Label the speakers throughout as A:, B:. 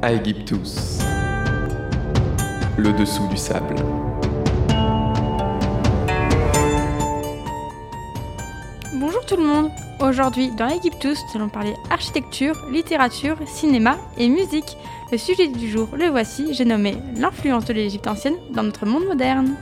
A: Aegyptus. Le dessous du sable.
B: Bonjour tout le monde Aujourd'hui, dans Aegyptus, nous allons parler architecture, littérature, cinéma et musique. Le sujet du jour, le voici, j'ai nommé l'influence de l'Égypte ancienne dans notre monde moderne.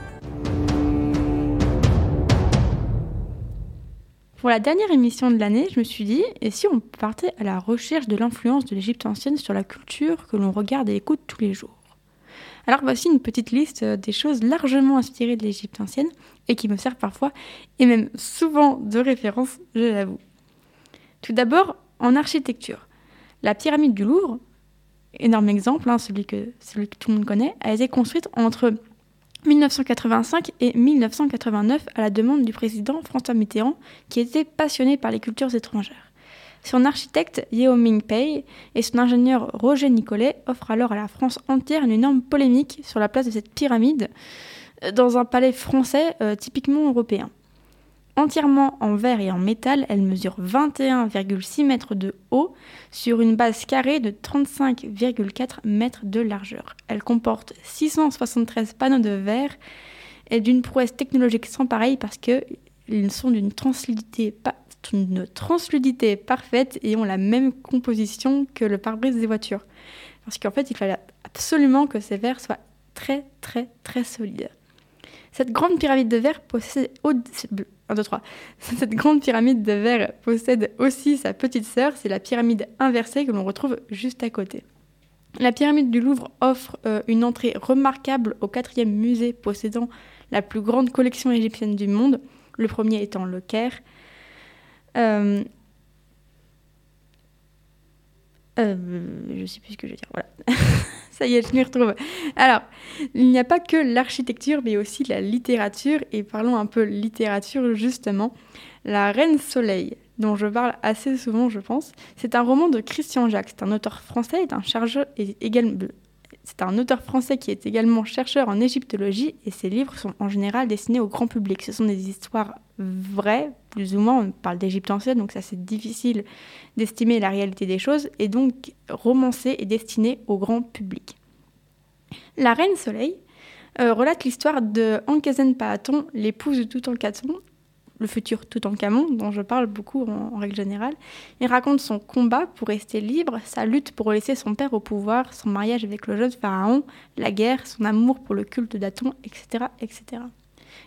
B: Pour la dernière émission de l'année, je me suis dit, et si on partait à la recherche de l'influence de l'Égypte ancienne sur la culture que l'on regarde et écoute tous les jours? Alors voici une petite liste des choses largement inspirées de l'Égypte ancienne et qui me servent parfois et même souvent de référence, je l'avoue. Tout d'abord, en architecture. La pyramide du Louvre, énorme exemple, hein, celui que tout le monde connaît, a été construite entre 1985 et 1989 à la demande du président François Mitterrand qui était passionné par les cultures étrangères. Son architecte Yeo Ming Pei et son ingénieur Roger Nicolet offrent alors à la France entière une énorme polémique sur la place de cette pyramide euh, dans un palais français euh, typiquement européen. Entièrement en verre et en métal, elle mesure 21,6 mètres de haut sur une base carrée de 35,4 mètres de largeur. Elle comporte 673 panneaux de verre et d'une prouesse technologique sans pareil parce qu'ils sont d'une transludité, une transludité parfaite et ont la même composition que le pare-brise des voitures. Parce qu'en fait, il fallait absolument que ces verres soient très très très solides. Cette grande pyramide de verre possède 1, 2, 3. Cette grande pyramide de verre possède aussi sa petite sœur, c'est la pyramide inversée que l'on retrouve juste à côté. La pyramide du Louvre offre euh, une entrée remarquable au quatrième musée possédant la plus grande collection égyptienne du monde, le premier étant le Caire. Euh, euh, je sais plus ce que je veux dire. Voilà. Ça y est, je m'y retrouve. Alors, il n'y a pas que l'architecture, mais aussi la littérature. Et parlons un peu littérature, justement. La Reine Soleil, dont je parle assez souvent, je pense, c'est un roman de Christian Jacques. C'est un auteur français et un chercheur également c'est un auteur français qui est également chercheur en égyptologie et ses livres sont en général destinés au grand public. Ce sont des histoires vraies, plus ou moins. On parle d'Égypte ancienne, donc ça c'est difficile d'estimer la réalité des choses et donc romancé et destiné au grand public. La Reine Soleil euh, relate l'histoire de Ankezen Paaton, l'épouse de Toutankhamon, le futur Toutankhamon, dont je parle beaucoup en, règle générale. Il raconte son combat pour rester libre, sa lutte pour laisser son père au pouvoir, son mariage avec le jeune pharaon, la guerre, son amour pour le culte d'Aton, etc., etc.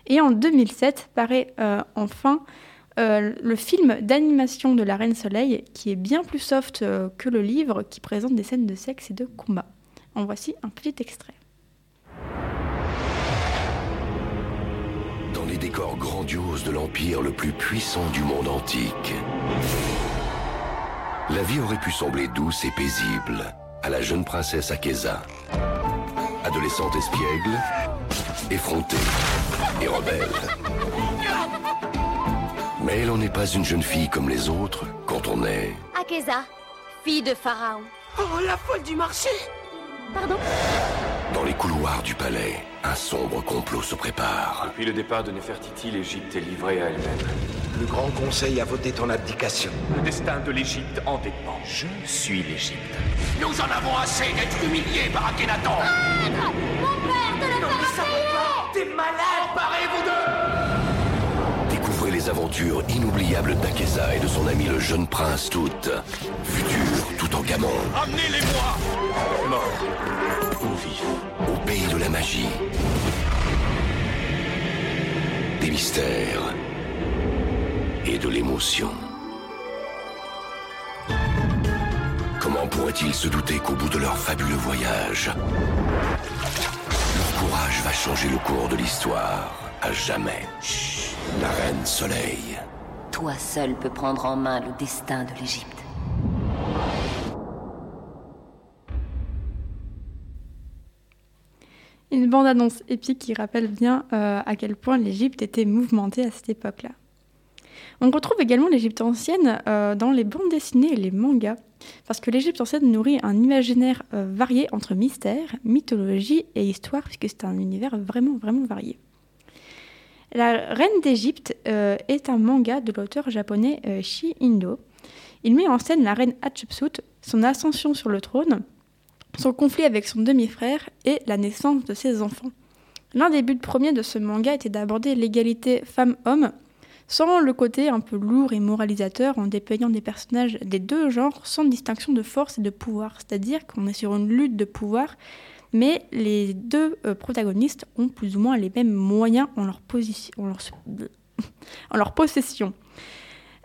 B: Et en 2007 paraît euh, enfin euh, le film d'animation de la Reine Soleil, qui est bien plus soft euh, que le livre, qui présente des scènes de sexe et de combat. En voici un petit extrait.
C: Les décors grandioses de l'empire le plus puissant du monde antique. La vie aurait pu sembler douce et paisible à la jeune princesse Akeza. Adolescente espiègle, effrontée et rebelle. Mais elle n'en est pas une jeune fille comme les autres quand on est...
D: Akeza, fille de Pharaon.
E: Oh, la folle du marché
D: Pardon?
C: Dans les couloirs du palais, un sombre complot se prépare.
F: Depuis le départ de Nefertiti, l'Égypte est livrée à elle-même.
G: Le Grand Conseil a voté ton abdication.
F: Le destin de l'Égypte en dépend. Je suis l'Égypte.
E: Nous en avons assez d'être humiliés par Akhenaton
D: Mon père te le fera
E: T'es malade Parez-vous
C: deux Découvrez les aventures inoubliables d'Akeza et de son ami le jeune prince Tout, futur tout en gamon.
E: Amenez-les-moi
F: Mort ou vivant
C: au pays de la magie, des mystères et de l'émotion. Comment pourraient-ils se douter qu'au bout de leur fabuleux voyage, leur courage va changer le cours de l'histoire à jamais? La Reine Soleil.
D: Toi seul peux prendre en main le destin de l'Égypte.
B: Une bande-annonce épique qui rappelle bien euh, à quel point l'Égypte était mouvementée à cette époque-là. On retrouve également l'Égypte ancienne euh, dans les bandes dessinées et les mangas, parce que l'Égypte ancienne nourrit un imaginaire euh, varié entre mystère, mythologie et histoire, puisque c'est un univers vraiment, vraiment varié. La Reine d'Égypte est un manga de l'auteur japonais Shi Indo. Il met en scène la reine Hatshepsut, son ascension sur le trône, son conflit avec son demi-frère et la naissance de ses enfants. L'un des buts premiers de ce manga était d'aborder l'égalité femmes-hommes sans le côté un peu lourd et moralisateur en dépeignant des personnages des deux genres sans distinction de force et de pouvoir. C'est-à-dire qu'on est sur une lutte de pouvoir, mais les deux euh, protagonistes ont plus ou moins les mêmes moyens en leur possession.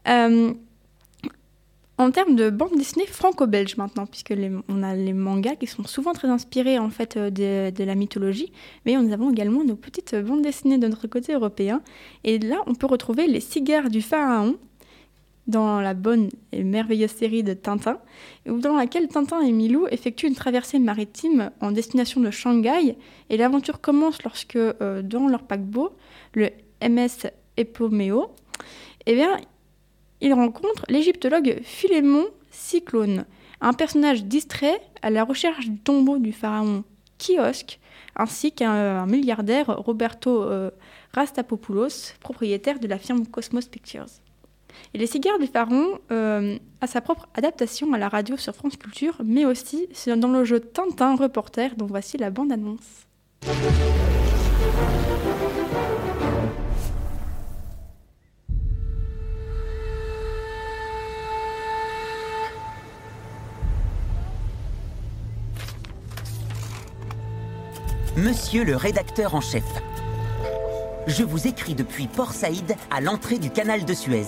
B: Euh, en termes de bande dessinée franco-belge maintenant, puisque on a les mangas qui sont souvent très inspirés en fait euh, de, la mythologie, mais nous avons également nos petites bandes dessinées de notre côté européen. Et là, on peut retrouver les cigares du pharaon dans la bonne et merveilleuse série de Tintin, dans laquelle Tintin et Milou effectuent une traversée maritime en destination de Shanghai, et l'aventure commence lorsque, euh, dans leur paquebot, le MS Epomeo, eh bien, il rencontre l'égyptologue Philémon Cyclone, un personnage distrait à la recherche du tombeau du pharaon Kiosque, ainsi qu'un milliardaire Roberto euh, Rastapopoulos, propriétaire de la firme Cosmos Pictures. Et Les cigares du pharaon euh, sa propre adaptation à la radio sur France Culture, mais aussi dans le jeu Tintin Reporter, dont voici la bande-annonce.
H: Monsieur le rédacteur en chef, je vous écris depuis Port Saïd à l'entrée du canal de Suez.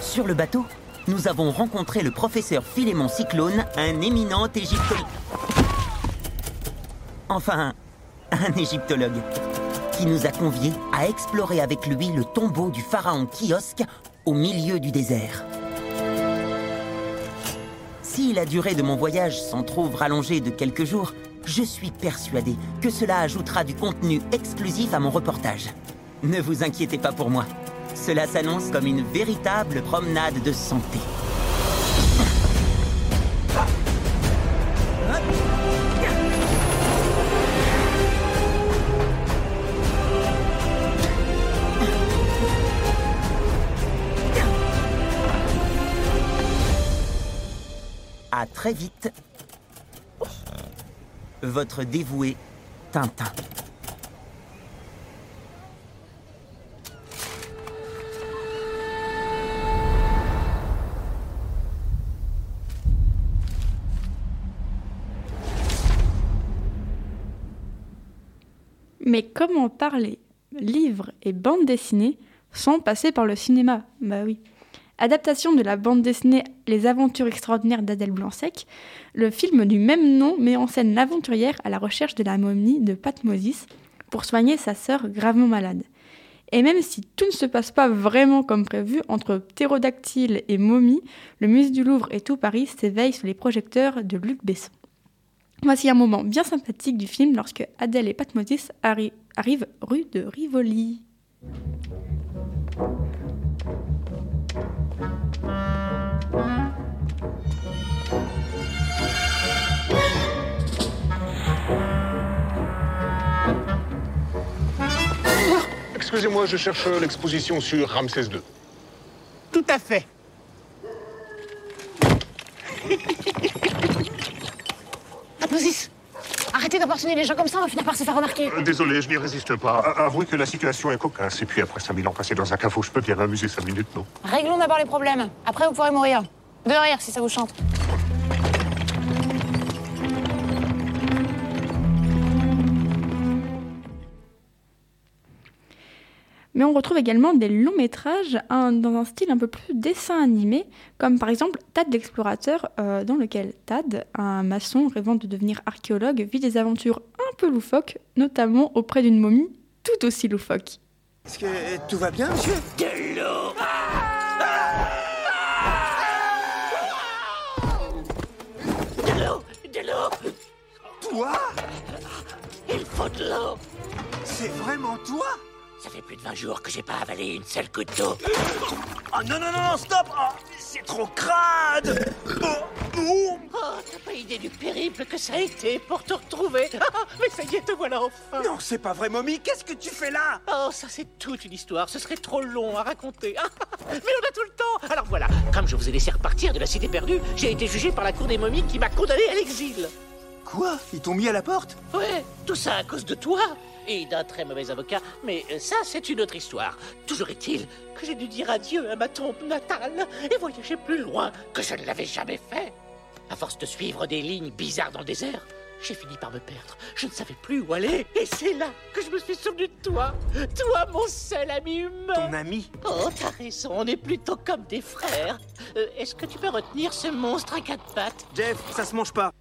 H: Sur le bateau, nous avons rencontré le professeur Philémon Cyclone, un éminent égyptologue. Enfin, un égyptologue, qui nous a conviés à explorer avec lui le tombeau du pharaon Kiosque au milieu du désert. Si la durée de mon voyage s'en trouve rallongée de quelques jours, je suis persuadé que cela ajoutera du contenu exclusif à mon reportage. Ne vous inquiétez pas pour moi. Cela s'annonce comme une véritable promenade de santé. À très vite. Votre dévoué Tintin.
B: Mais comment parler livres et bande dessinée sans passer par le cinéma? Bah oui. Adaptation de la bande dessinée Les aventures extraordinaires d'Adèle Blanc-Sec, le film du même nom met en scène l'aventurière à la recherche de la momie de Patmosis pour soigner sa sœur gravement malade. Et même si tout ne se passe pas vraiment comme prévu entre ptérodactyle et momie, le musée du Louvre et tout Paris s'éveille sous les projecteurs de Luc Besson. Voici un moment bien sympathique du film lorsque Adèle et Patmosis arrivent rue de Rivoli.
I: Excusez-moi, je cherche l'exposition sur Ramsès II.
J: Tout à fait. Atmosis Arrêtez d'apporter les gens comme ça, on va finir par se faire remarquer.
I: Euh, désolé, je n'y résiste pas. avouez que la situation est cocasse. Et puis après 5000 ans passés dans un caveau, je peux bien m'amuser 5 minutes, non?
J: Réglons d'abord les problèmes. Après, vous pourrez mourir. De rire, si ça vous chante.
B: Mais on retrouve également des longs métrages dans un style un peu plus dessin animé, comme par exemple Tad l'explorateur, euh, dans lequel Tad, un maçon rêvant de devenir archéologue, vit des aventures un peu loufoques, notamment auprès d'une momie tout aussi loufoque.
K: Est-ce que tout va bien, monsieur?
E: De l'eau De l'eau De l'eau
K: Toi?
E: Il faut de l'eau.
K: C'est vraiment toi?
E: Ça fait plus de 20 jours que j'ai pas avalé une seule goutte d'eau.
K: Oh non, non, non, stop. Oh, C'est trop crade. Oh. Non
E: Oh, t'as pas idée du périple que ça a été pour te retrouver. Ah, Mais ça y est, te voilà enfin.
K: Non, c'est pas vrai, momie, qu'est-ce que tu fais là?
E: Oh, ça c'est toute une histoire, ce serait trop long à raconter. Mais on a tout le temps. Alors voilà, comme je vous ai laissé repartir de la cité perdue, j'ai été jugé par la cour des momies qui m'a condamné à l'exil.
K: Quoi? Ils t'ont mis à la porte?
E: Ouais, tout ça à cause de toi et d'un très mauvais avocat, mais euh, ça c'est une autre histoire. Toujours est-il que j'ai dû dire adieu à ma tombe natale et voyager plus loin que je ne l'avais jamais fait. À force de suivre des lignes bizarres dans le désert, j'ai fini par me perdre. Je ne savais plus où aller. Et c'est là que je me suis souvenu de toi. Toi, mon seul ami humain.
K: Ton ami
E: Oh, t'as raison, on est plutôt comme des frères. Euh, Est-ce que tu peux retenir ce monstre à quatre pattes?
K: Jeff, ça se mange pas.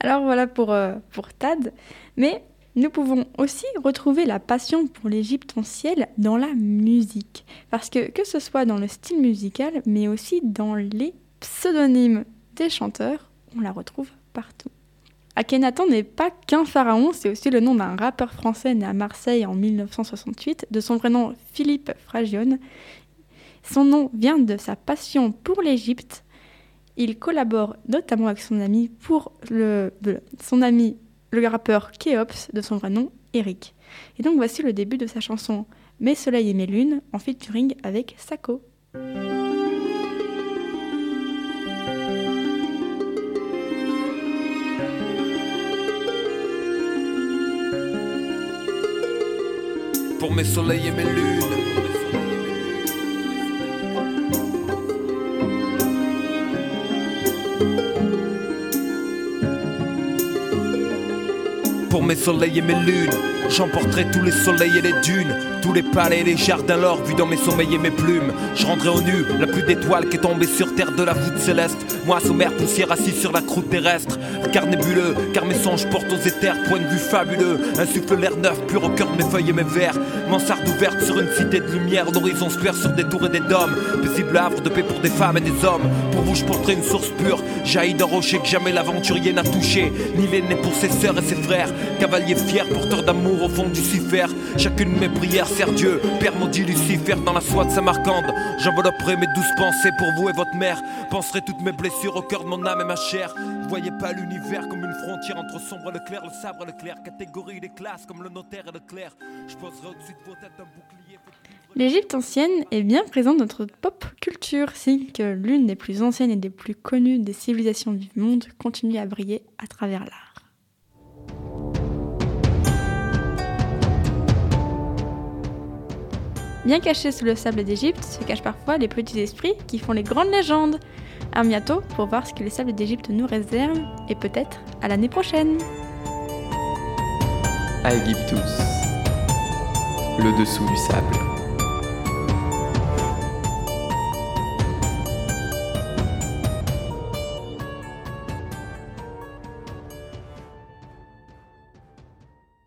B: Alors voilà pour, euh, Tad. Mais nous pouvons aussi retrouver la passion pour l'Égypte ancienne dans la musique. Parce que que ce soit dans le style musical, mais aussi dans les pseudonymes des chanteurs, on la retrouve partout. Akhenaton n'est pas qu'un pharaon, c'est aussi le nom d'un rappeur français né à Marseille en 1968, de son vrai nom Philippe Fragione. Son nom vient de sa passion pour l'Égypte. Il collabore notamment avec son ami pour le, son ami le rappeur Kéops de son vrai nom Eric. Et donc voici le début de sa chanson Mes soleils et mes lunes en featuring avec Sako.
L: Pour mes soleils et mes lunes. Pour mes soleils et mes lunes, j'emporterai tous les soleils et les dunes, tous les palais et les jardins l'or vus dans mes sommeils et mes plumes. Je rendrai au nu la pluie d'étoiles qui est tombée sur terre de la voûte céleste. Moi, sommaire, poussière assis sur la croûte terrestre. Car nébuleux, car mes songes portent aux éthers, point de vue fabuleux. Insuffle l'air neuf, pur au cœur de mes feuilles et mes vers. Mansarde ouverte sur une cité de lumière, l'horizon se sur des tours et des dômes. Paisible havre de paix pour des femmes et des hommes. Pour vous, je porterai une source pure, jaillit d'un rocher que jamais l'aventurier n'a touché. Ni l'aîné pour ses sœurs et ses frères. Cavalier fier, porteur d'amour au fond du cifère. Chacune de mes prières sert Dieu. Père maudit Lucifer dans la soie de Samarcande. J'envelopperai mes douces pensées pour vous et votre mère. Penserai toutes mes blessures au cœur de mon âme et ma chair. Voyez pas l'univers comme une frontière entre sombre et le clair, le sabre et le clair. Catégorie des classes comme le notaire et le clerc. Je poserai au-dessus de vos têtes un bouclier.
B: L'Égypte ancienne est bien présente dans notre pop culture, si que l'une des plus anciennes et des plus connues des civilisations du monde continue à briller à travers l'art. Bien cachés sous le sable d'Égypte se cachent parfois les petits esprits qui font les grandes légendes. À bientôt pour voir ce que les sables d'Égypte nous réservent et peut-être à l'année prochaine.
A: Aegyptus. Le dessous du sable.